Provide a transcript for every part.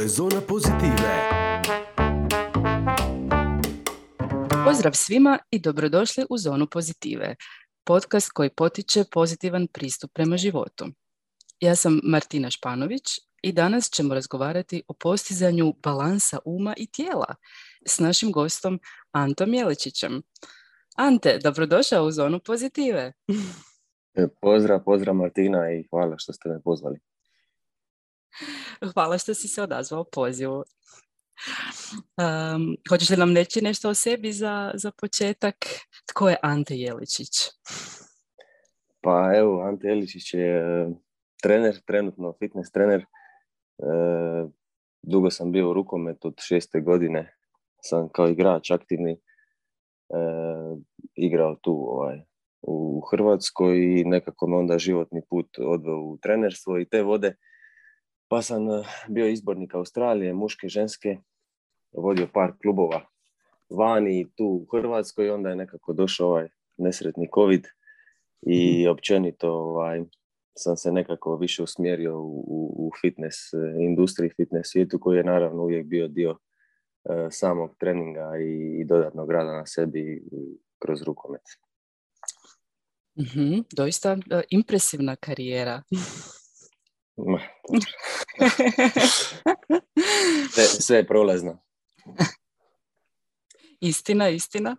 Ovo je Zona Pozitive. Pozdrav svima i dobrodošli u Zonu Pozitive, podcast koji potiče pozitivan pristup prema životu. Ja sam Martina Španović i danas ćemo razgovarati o postizanju balansa uma i tijela s našim gostom Antom Jeličićem. Ante, dobrodošao u Zonu Pozitive. Pozdrav, pozdrav Martina i hvala što ste me pozvali. Hvala što si se odazvao pozivu. Um, hoćeš li nam reći nešto o sebi za, za početak? Tko je Ante Jeličić? Pa evo, Ante Jeličić je e, trener, trenutno fitness trener. E, dugo sam bio u rukometu od šeste godine. Sam kao igrač aktivni e, igrao tu ovaj, u Hrvatskoj i nekako me onda životni put odveo u trenerstvo i te vode pa sam eh, bio izbornik Australije, muške, ženske, vodio par klubova vani i tu u Hrvatskoj onda je nekako došao ovaj nesretni COVID i Mhm. općenito ovaj, sam se nekako više usmjerio u, u- fitness eh, industriji, fitness svijetu koji je naravno uvijek bio dio eh, samog treninga i, i dodatnog rada na sebi kroz rukomet. Mhm, doista impresivna karijera. Ma, Sve, sve je prolazno. istina, istina.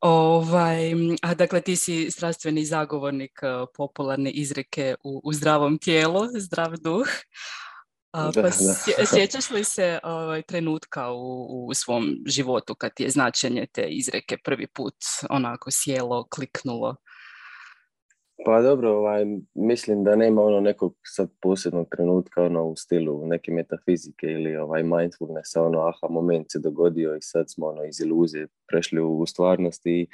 Ovaj, a dakle, ti si strastveni zagovornik e, popularne izreke u, u zdravom tijelu, zdrav duh. A, Da, pa da. sje- sjećaš li se ovaj, trenutka u, u svom životu kad ti je značenje te izreke prvi put onako sjelo, kliknulo? Pa dobro, ovaj, mislim da nema ono nekog sad posebnog trenutka ono u stilu neke metafizike ili ovaj mindfulnessa, ono aha moment se dogodio i sad smo ono iz iluzije prešli u, stvarnost i,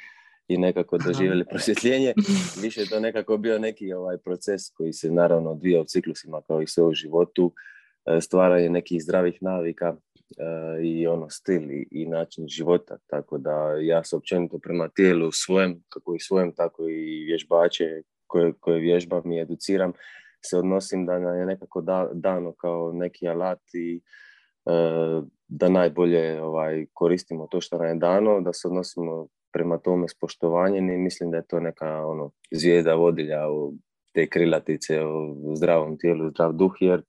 i nekako doživjeli prosvjetljenje. Više je to nekako bio neki ovaj proces koji se naravno odvija u ciklusima kao i sve u životu, e, stvaranje nekih zdravih navika e, i ono stil i, i način života, tako da ja se općenito prema tijelu svojem, kako i svojem, tako i vježbače koje, koje vježbam i educiram, se odnosim da nam je nekako da, dano kao neki alat i e, da najbolje ovaj, koristimo to što nam je dano, da se odnosimo prema tome s poštovanjem i mislim da je to neka ono, zvijeda vodilja u te krilatice o zdravom tijelu, zdrav duh, jer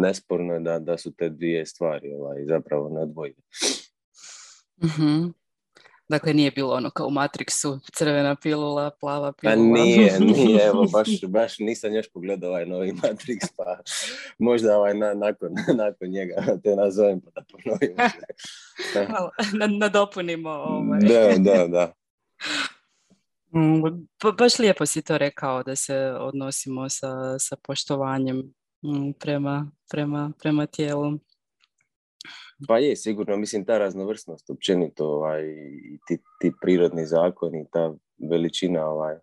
nesporno je da, da su te dvije stvari ovaj, zapravo neodvojive. Mhm. Dakle, nije bilo ono kao u Matrixu, crvena pilula, plava Pa pilula. nije, nije, evo, baš, baš nisam još pogledao ovaj novi Matrix, pa možda ovaj na, nakon, nakon njega te nazovem pa da ponovim. Malo na- nadopunimo ovaj. da, da, da. Mm, ba- baš lijepo si to rekao da se odnosimo sa, sa poštovanjem mm, prema, prema, prema tijelu. Pa je, sigurno, mislim, ta raznovrsnost općenito, ovaj, ti, ti prirodni zakoni, ta veličina, ovaj, e,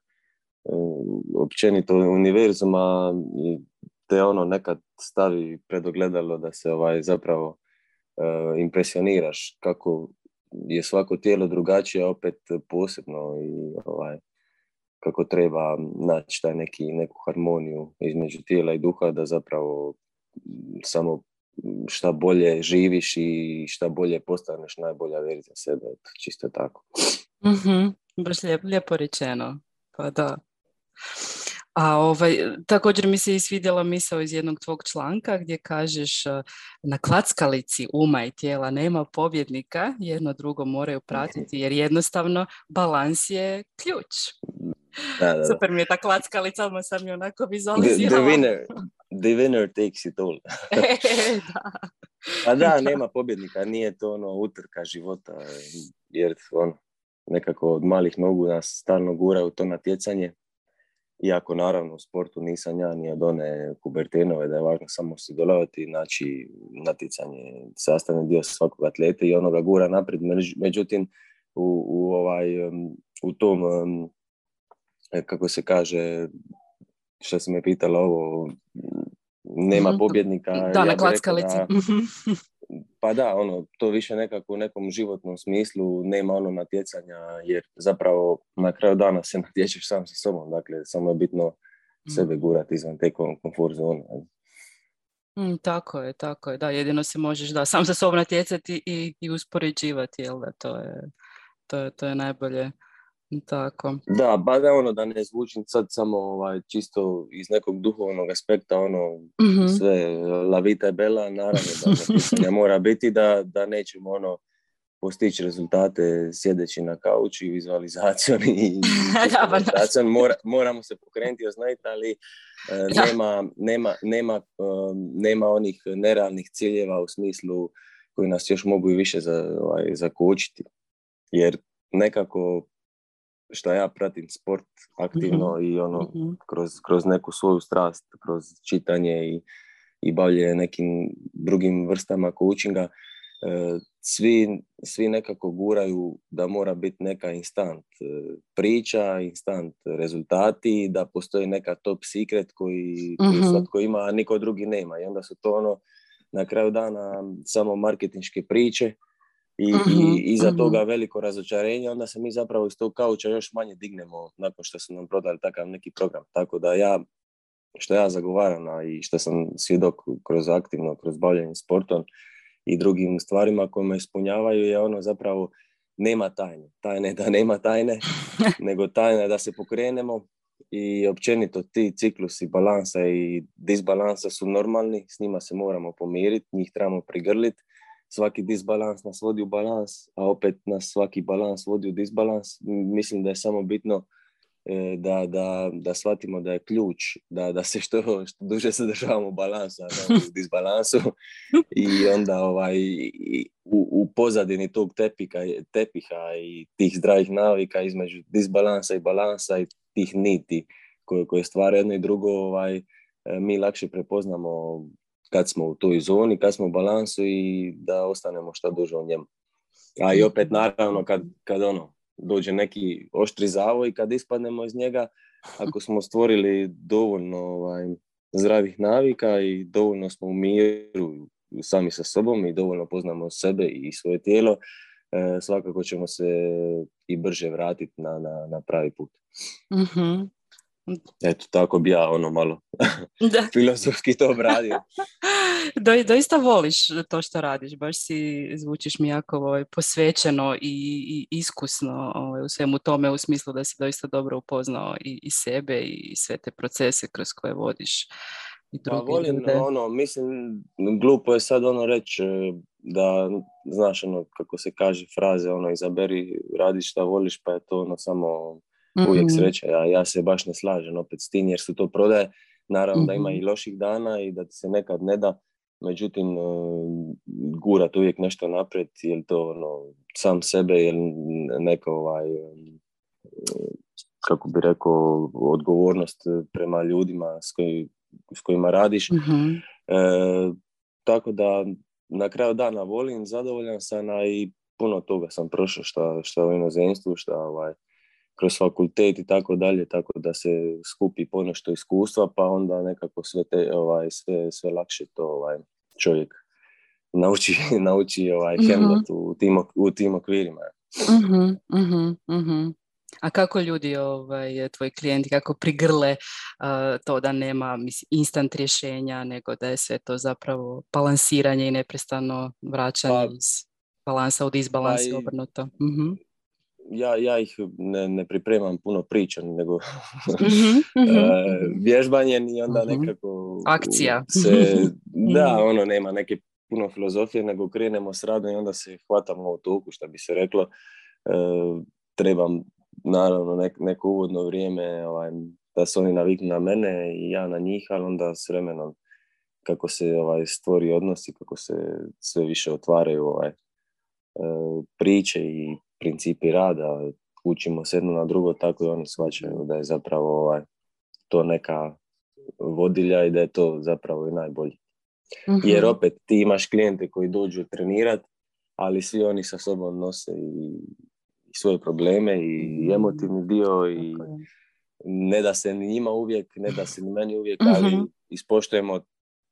općenito univerzuma, te ono nekad stavi pred ogledalo da se ovaj, zapravo e, impresioniraš kako je svako tijelo drugačije, opet posebno i ovaj, kako treba naći taj neki, neku harmoniju između tijela i duha da zapravo samo šta bolje živiš i šta bolje postaneš najbolja verzija sebe, eto, čisto tako. Mhm, Baš lijepo, lijepo rečeno. Pa da. A ovaj, također mi se i svidjela misao iz jednog tvog članka gdje kažeš eh, na klackalici uma i tijela nema pobjednika, jedno drugo moraju pratiti jer jednostavno balans je ključ. Da, da, da. Super mi je ta klackalica, odmah sam je onako The, the, vizualizirala. winner, the winner takes it all. da. A da, nema pobjednika, nije to ono utrka života, jer ono, nekako od malih nogu nas stalno gura u to natjecanje. Iako naravno u sportu nisam ja ni od one kubertenove da je važno samo sudjelovati, znači natjecanje je sastavni dio svakog atleta i ono ga gura naprijed. Među- Međutim, u, u, ovaj, u tom, e, kako se kaže, što si me pitala ovo, nema Mhm. pobjednika. Da, ja na klackalici. da- pa da, ono, to više nekako u nekom životnom smislu nema ono natjecanja, jer zapravo na kraju dana se natječeš sam sa sobom, dakle, samo je bitno sebe gurati izvan te kom- komfort zone. Mm, tako je, tako je. Da, jedino se možeš da sam sa sobom natjecati i, i uspoređivati, jel da, to je, to je, to je najbolje. Tako. Da, ba da ono da ne zvučim sad samo ovaj, čisto iz nekog duhovnog aspekta, ono mm-hmm. sve la vita je bela, naravno da ne mora biti da, da nećemo ono postići rezultate sjedeći na kauču i vizualizacijom i vizualizacijom. Mora, moramo se pokrenuti oznajiti, ali e, nema, nema, nema, um, nema onih nerealnih ciljeva u smislu koji nas još mogu i više za, ovaj, zakočiti. Jer nekako što ja pratim sport aktivno mhm. i ono mhm. kroz, kroz neku svoju strast, kroz čitanje i, i bavlje nekim drugim vrstama coachinga, E, svi, svi nekako guraju da mora biti neka instant e, priča, instant rezultati, da postoji neka top secret koji, koji mhm. svatko ima, a niko drugi nema. I onda su to ono na kraju dana samo marketinške priče i, uh i iza mhm. toga veliko razočarenje, onda se mi zapravo iz tog kauča još manje dignemo nakon što su nam prodali takav neki program. Tako da ja, što ja zagovaram i što sam svjedok kroz aktivno, kroz bavljanje sportom, i drugim stvarima koje me ispunjavaju je ono zapravo nema tajne. Tajne da nema tajne, nego tajne da se pokrenemo i općenito ti ciklusi balansa i disbalansa su normalni, s njima se moramo pomiriti, njih trebamo prigrliti. Svaki disbalans nas vodi u balans, a opet nas svaki balans vodi u disbalans. Mislim da je samo bitno E, da, da, da shvatimo da je ključ da, da se što, što duže zadržavamo balansa u disbalansu i onda ovaj, u, u pozadini tog tepika, tepiha i tih zdravih navika između disbalansa i balansa i tih niti koje, koje stvaraju jedno i drugo ovaj, e, mi lakše prepoznamo kad smo u toj zoni, kad smo u balansu i da ostanemo što duže u njemu. A i opet naravno kad, kad ono, dođe neki oštri zavoj i kad ispadnemo iz njega, ako smo stvorili dovoljno ovaj, zdravih navika i dovoljno smo u miru sami sa sobom i dovoljno poznamo sebe i svoje tijelo, e, svakako ćemo se i brže vratiti na, na, na pravi put. mm Eto, tako bi ja ono malo da. filozofski to obradio. Do, doista voliš to što radiš, baš si zvučiš mi jako ovaj, posvećeno i, i iskusno ovaj, u svemu tome u smislu da si doista dobro upoznao i, i sebe i sve te procese kroz koje vodiš. I pa volim, ono, mislim, glupo je sad ono reći e, da, znaš, ono, kako se kaže fraze, ono, izaberi, radi šta voliš, pa je to ono samo uvijek mhm. sreća. Ja, ja se baš ne slažem opet s tim jer su to prodaje. Naravno da ima i mhm. loših dana i da ti se nekad ne da, međutim e, gurat uvijek nešto naprijed, jer to ono, sam sebe, jer neka ovaj, e, kako bi rekao, odgovornost prema ljudima s, koji, s kojima radiš. Mhm. E, tako da na kraju dana volim, zadovoljan sam, a i puno toga sam prošao šta, šta u inozemstvu, šta ovaj, kroz fakultet i tako dalje, tako da se skupi ponešto iskustva, pa onda nekako sve, te, ovaj, sve, sve lakše to ovaj, čovjek nauči, nauči ovaj, mm u, tim, u tim okvirima. uh A kako ljudi, ovaj, tvoji klijenti, kako prigrle to da nema mislim, instant rješenja, nego da je sve to zapravo balansiranje i neprestano vraćanje pa, iz balansa u disbalans pa obrnuto. uh ja, ja ih ne, ne pripremam puno priča, nego mm-hmm, mm-hmm. vježbanje i onda mm-hmm. nekako... Akcija. Se, da, ono, nema neke puno filozofije, nego krenemo s radom i onda se hvatamo u toku, što bi se reklo. E, trebam, naravno, nek, neko uvodno vrijeme ovaj, da se oni naviknu na mene i ja na njih, ali onda s vremenom kako se ovaj, stvori odnosi, kako se sve više otvaraju ovaj, priče i principi rada, učimo se jedno na drugo, tako i oni shvaćaju da je zapravo ovaj, to neka vodilja i da je to zapravo i najbolje. Mhm. Jer opet ti imaš klijente koji dođu trenirat, ali svi oni sa sobom nose i, svoje probleme i mhm. emotivni dio i ne da se ni njima uvijek, ne da se ni meni uvijek, ali uh ispoštujemo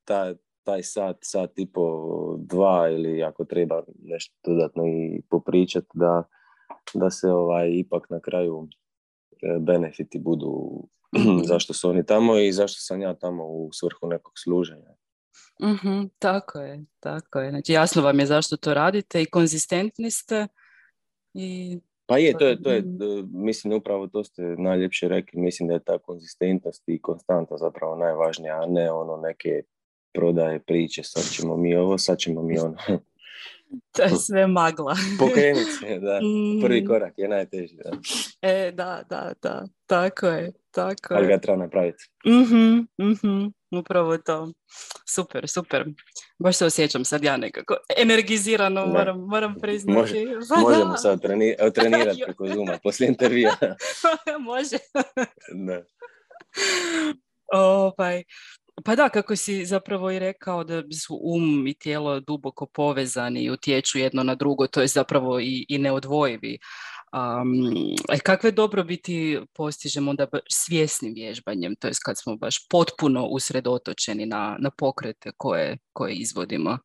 ta, taj sat, sat i po dva ili ako treba nešto dodatno i popričati da, da se ovaj, ipak na kraju e, benefiti budu zašto su oni tamo i zašto sam ja tamo u svrhu nekog služenja. mm tako je, tako je. Znači jasno vam je zašto to radite i konzistentni ste i pa je, to je, to je, mhm. mislim, upravo to ste najljepše rekli, mislim da je ta konzistentnost i konstanta zapravo najvažnija, a ne ono neke prodaje priče, sad ćemo mi ovo, sad ćemo mi ono. to je sve magla. Pokrenut se, da. Prvi mhm. korak je najteži. Da. E, da, da, da, tako je, tako Ali ga treba napraviti. Mhm, mhm, upravo to. Super, super. Baš se osjećam sad ja nekako energizirano, moram, moram priznati. Može, pa možemo sad treni, trenirati preko Zuma poslije intervija. Može. da. Ovaj, pa da, kako si zapravo i rekao da su um i tijelo duboko povezani i utječu jedno na drugo, to je zapravo i, i neodvojivi. Um, kakve dobrobiti postižemo onda svjesnim vježbanjem, to je kad smo baš potpuno usredotočeni na, na pokrete koje, koje izvodimo?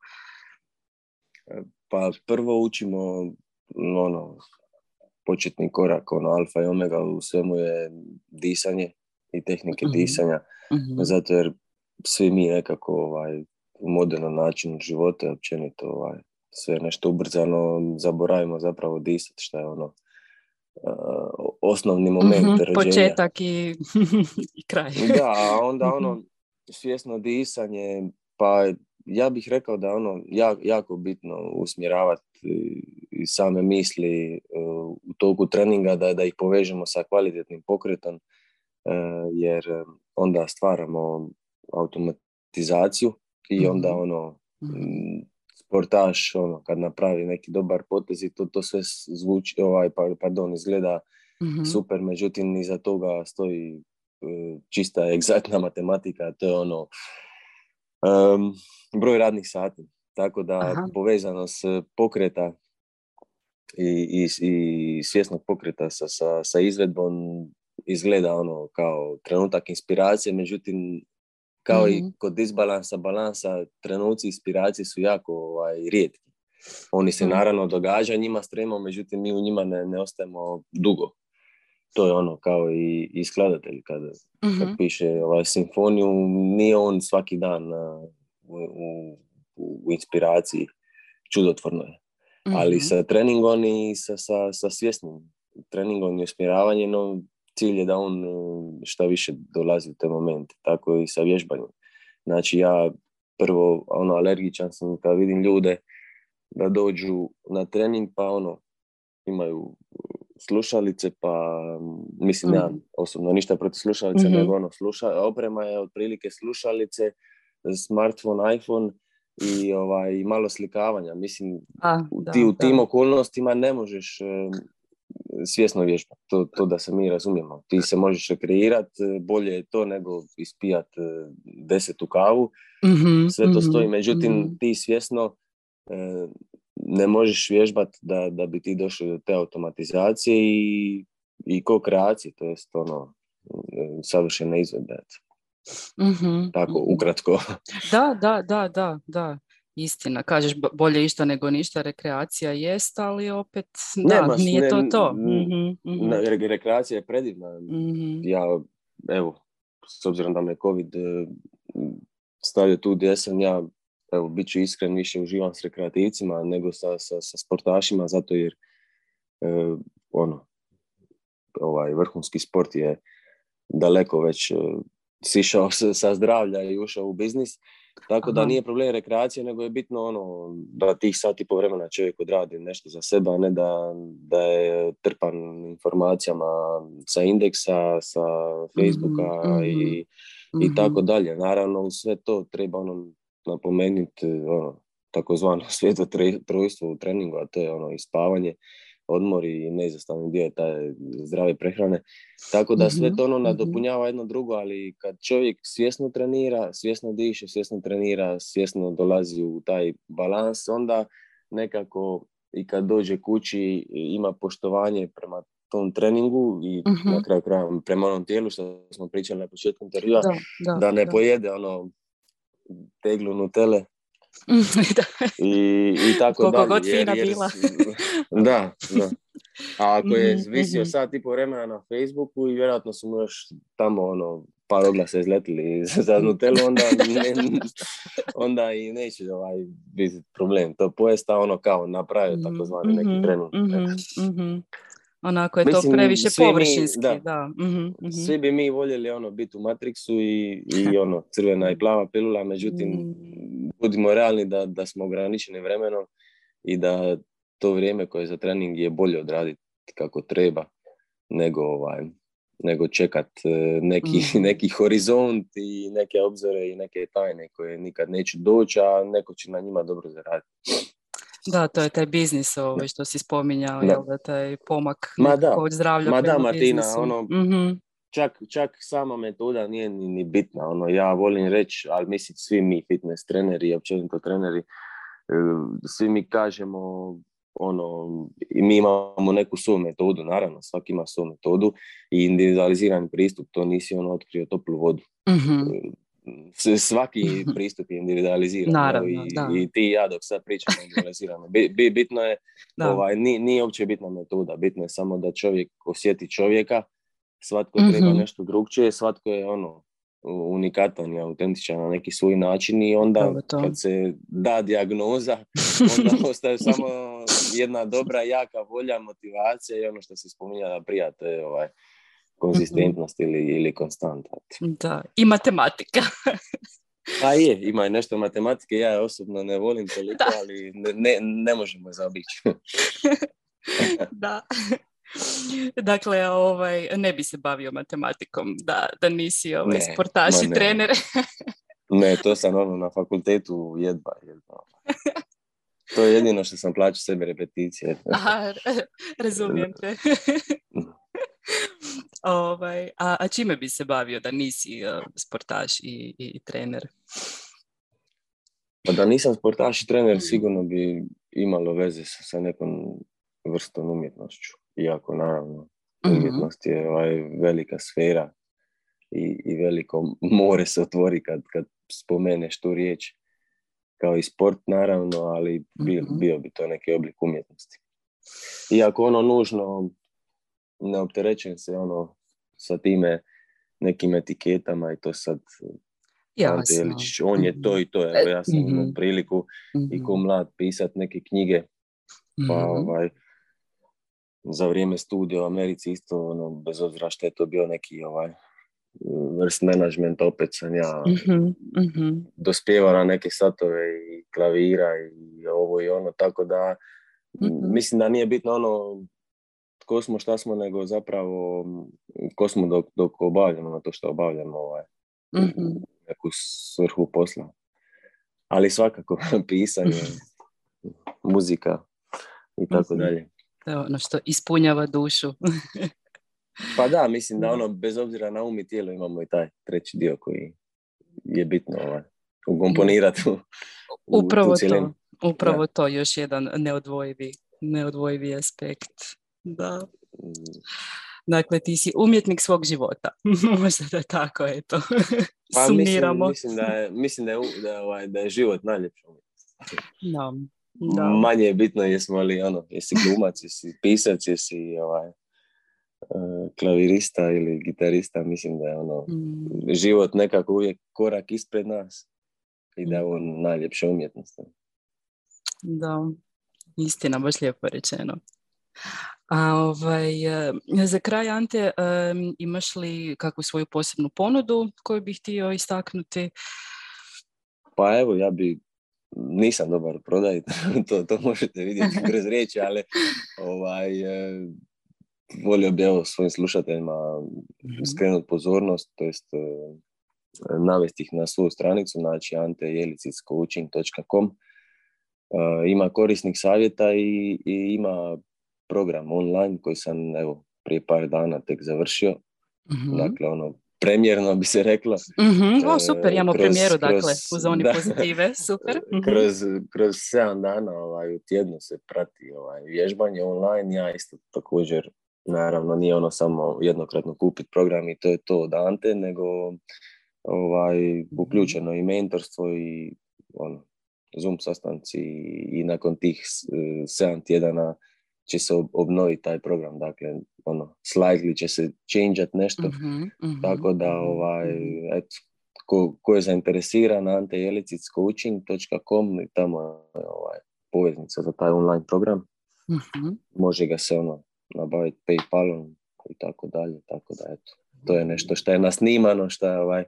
Pa prvo učimo ono, početni korak, ono, alfa i omega u svemu je disanje i tehnike mm disanja, mm zato jer svi mi nekako ovaj, u modernom načinu života općenito ovaj, sve nešto ubrzano zaboravimo zapravo disati što je ono uh, osnovni moment mm rođenja. Početak i, i kraj. da, a onda mhm. ono svjesno disanje, pa ja bih rekao da ono jako, jako bitno usmjeravati i same misli uh, u toku treninga da, da ih povežemo sa kvalitetnim pokretom uh, jer onda stvaramo automatizaciju i onda mhm. ono mhm. Sportaš ono kad napravi neki dobar potez i to, to sve zvuči ovaj pa, pardon izgleda mhm. super međutim iza toga stoji e, čista egzaktna matematika to je ono um, broj radnih sati tako da Aha. povezanost pokreta i, i, i svjesnog pokreta sa, sa, sa izvedbom izgleda ono kao trenutak inspiracije, međutim kao i mhm. kod disbalansa, balansa, trenuci inspiracije su jako ovaj, rijetki. Oni se mhm. naravno događaju, njima stremo, međutim mi u njima ne, ne ostajemo dugo. To je ono kao i, i skladatelj kad, kad mhm. piše ovaj, simfoniju, nije on svaki dan uh, u, u, u, inspiraciji, čudotvorno je. Ali sa treningom i sa, sa, sa svjesnim treningom i usmjeravanjem, no, cilj je da on e, šta više dolazi u te momente, tako i sa vježbanjem. Znači ja prvo ono alergičan sam kad vidim ljude da dođu na trening pa ono imaju slušalice pa mislim ja mhm. osobno ništa protiv slušalice mm nego ono sluša, oprema je otprilike slušalice smartphone, iPhone i ovaj malo slikavanja mislim A, ti u tim okolnostima ne možeš svjesno vježba, to, to da se mi razumijemo. Ti se možeš rekreirati, bolje je to nego ispijati e, desetu kavu, mm sve to stoji, mhm, međutim mhm. ti svjesno e, ne možeš vježbati da, da bi ti došao do te automatizacije i, i ko-kreacije, to jest ono, e, savršene izvedbe. mm Tako, ukratko. Da, da, da, da, da istina. Kažeš bolje išta nego ništa, rekreacija jest, ali opet da, nije to to. mm rekreacija je predivna. Mhm. Ja, evo, s obzirom da me COVID e, stavio tu gdje sam ja, evo, bit ću iskren, više uživam s rekreativcima nego sa, sa, sa sportašima, zato jer e, ono, ovaj vrhunski sport je daleko već e, sišao sa zdravlja i ušao u biznis tako da nije problem rekreacije, nego je bitno ono da tih sati po vremena čovjek odradi nešto za sebe, a ne da, da je trpan informacijama sa indeksa, sa Facebooka mhm, i, i mhm. tako dalje. Naravno, sve to treba ono napomenuti ono, takozvano sveto trojstvo u treningu, a to je ono i spavanje odmor i neizostavni dio je taj zdrave prehrane. Tako da sve mhm, to ono mhm. nadopunjava jedno drugo, ali kad čovjek svjesno trenira, svjesno diše, svjesno trenira, svjesno dolazi u taj balans, onda nekako i kad dođe kući ima poštovanje prema tom treningu i na mhm. kraju kraja prema onom tijelu što smo pričali na početku intervjua, da, da, ne pojede ono teglu nutele I, I tako Koliko god fina bila. da, da. A ako je visio mm sat i po vremena na Facebooku i vjerojatno su mu još tamo ono par oglasa izletili za Nutellu, onda, onda i neće ovaj, biti problem to pojesta, ono kao napraviti mhm, takozvani neki mhm, trening. Mm-hmm, Onako je to previše površinski. da. da. Svi bi mi voljeli ono biti u Matrixu i, i ono crvena i plava pilula, međutim mm. Budimo realni da, da smo ograničeni vremenom i da to vrijeme koje je za trening je bolje odraditi kako treba nego ovaj nego čekat e, neki, mm. neki horizont i neke obzore i neke tajne koje nikad neće doći, a neko će na njima dobro zaraditi. Da, to je taj biznis ovaj što si spominjao, da. da taj pomak Ma da, od zdravlja Ma da, Martina, ono, mm čak, čak sama metoda nije ni, ni bitna. Ono, ja volim reći, ali mislim svi mi fitness treneri i općenito treneri, e, svi mi kažemo ono, mi imamo neku svoju metodu, naravno, svaki ima svoju metodu i individualizirani pristup, to nisi ono otkrio toplu vodu. mm Svaki pristup je individualiziran. Naravno, i, I ti i ja dok sad pričamo individualizirano. bitno je, ovaj, nije, nije uopće bitna metoda, bitno je samo da čovjek osjeti čovjeka, svatko treba mhm. nešto drugčije, svatko je ono, unikatan i autentičan na neki svoj način i onda kad se da dijagnoza, onda ostaje samo jedna dobra, jaka volja, motivacija i ono što se spominjala prija, to je ovaj, konzistentnost ili, ili konstanta. Da, i matematika. Pa je, ima i nešto matematike, ja osobno ne volim toliko, ali ne, ne možemo zaobići. da. Dakle, ovaj, ne bi se bavio matematikom da, da nisi ovaj, ne, sportaš i trener. ne, to sam ono na fakultetu jedva. jedva. To je jedino što sam plaćao sebi repeticije. Aha, razumijem te. ovaj, a, a čime bi se bavio da nisi uh, sportaš i, i, trener? Pa da nisam sportaš i trener mm. sigurno bi imalo veze sa, sa nekom vrstom umjetnošću. Iako naravno mhm. umjetnost je ovaj, velika sfera i, i veliko more se otvori kad, kad spomeneš tu riječ kao i sport naravno, ali bio, mhm. bio bi to neki oblik umjetnosti. Iako ono nužno ne opterećujem se ono sa time nekim etiketama i to sad Jasno. on je to i to. Evo, ja sam imao mhm. priliku i ko mlad pisat neke knjige. Pa ovaj, za vrijeme studija u Americi isto, ono, bez obzira što je to bio neki ovaj, vrst management, opet sam ja mm dospjevao na neke satove i klavira i ovo i ono, tako da mhm. mislim da nije bitno ono ko smo, šta smo, nego zapravo ko smo dok, dok obavljamo na to što obavljamo ovaj, mm neku svrhu posla. Ali svakako pisanje, muzika i tako mhm. dalje ono što ispunjava dušu. pa da, mislim da ono, bez obzira na um i tijelo imamo i taj treći dio koji je bitno ovaj, ukomponirati u, upravo to, upravo to, još jedan neodvojivi, neodvojivi aspekt. Da. Mm. Dakle, ti si umjetnik svog života. Možda da tako, eto. Pa, Sumiramo. Mislim, mislim, da je, mislim da je, da ovaj, da je život najljepši No. Da. Manje je bitno jesmo li ono, jesi glumac, jesi pisac, jesi ovaj, uh, klavirista ili gitarista, mislim da je ono mm. život nekako uvijek korak ispred nas i da je on mm. najljepša umjetnost. Da, istina, baš lijepo rečeno. A ovaj, e, za kraj, Ante, um, imaš li kakvu svoju posebnu ponudu koju bih htio istaknuti? Pa evo, ja bi nisam dobar u prodaji, to, to možete vidjeti kroz riječi, ali ovaj, e, volio bi evo svojim slušateljima mhm. skrenuti pozornost, to jest e, navesti ih na svoju stranicu, znači antejeliciscoaching.com. E, ima korisnih savjeta i, i ima program online koji sam evo prije par dana tek završio. mm Dakle, ono, premjerno bi se reklo. mm O, super, imamo kroz, premijeru, dakle, u zoni da, pozitive, super. mm Kroz, kroz sedam dana ovaj, u tjednu se prati ovaj, vježbanje online, ja isto također, naravno, nije ono samo jednokratno kupiti program i to je to od Ante, nego ovaj, uključeno i mentorstvo i ono, Zoom sastanci i nakon tih sedam tjedana će se obnoviti taj program, dakle, ono, slightly će se changeat nešto, Mhm, mhm, tako da, mhm, ovaj, eto, ko, ko je zainteresiran, antejelicic.coaching.com i tamo je ovaj, poveznica za taj online program, Mhm. može ga se ono, nabaviti Paypalom i tako dalje, tako da, eto, to je nešto što je nasnimano, što je ovaj,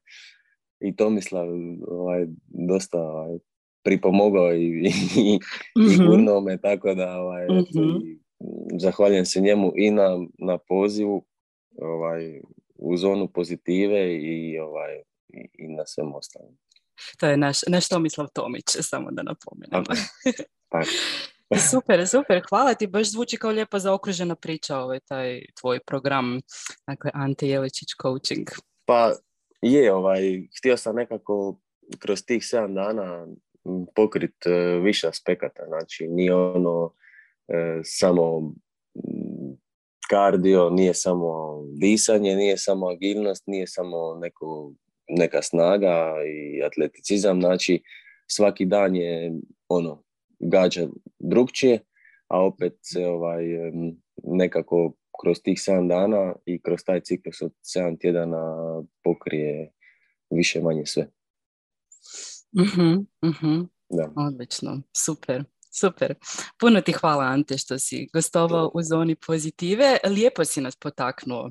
i Tomislav ovaj, dosta ovaj, pripomogao i, i, i Mhm. gurnuo me, tako da ovaj, eto, Mhm. i, mm, zahvaljujem se njemu i na, na pozivu ovaj, u zonu pozitive i, ovaj, i, i na svem ostalom. To je naš, naš Tomislav Tomić, samo da je. Tako. Super, super, hvala ti, baš zvuči kao lijepo zaokružena priča ovaj taj tvoj program, dakle Ante Jeličić coaching. Pa je, ovaj, htio sam nekako kroz tih 7 dana pokrit e, više aspekata, znači nije ono e, samo m, kardio, nije samo disanje, nije samo agilnost, nije samo neko, neka snaga i atleticizam, znači svaki dan je ono, gađa drugčije, a opet se ovaj, nekako kroz tih 7 dana i kroz taj ciklus od 7 tjedana pokrije više manje sve. Mhm, mhm. Da. Odlično, super, super. Puno ti hvala Ante što si gostovao u zoni pozitive. Lijepo si nas potaknuo.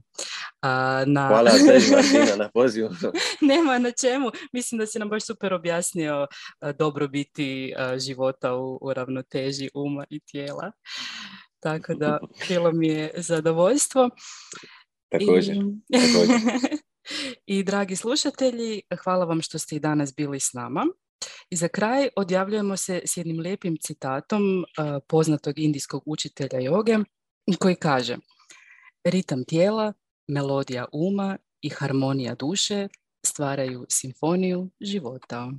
a, na... Hvala tebi Martina na pozivu. Nema na čemu. Mislim da si nam baš super objasnio dobrobiti života u, u ravnoteži uma i tijela. Tako da bilo mi je zadovoljstvo. Također. I... također. I dragi slušatelji, hvala vam što ste i danas bili s nama. I za kraj odjavljujemo se s jednim lijepim citatom uh, poznatog indijskog učitelja joge koji kaže Ritam tijela, melodija uma i harmonija duše stvaraju simfoniju života.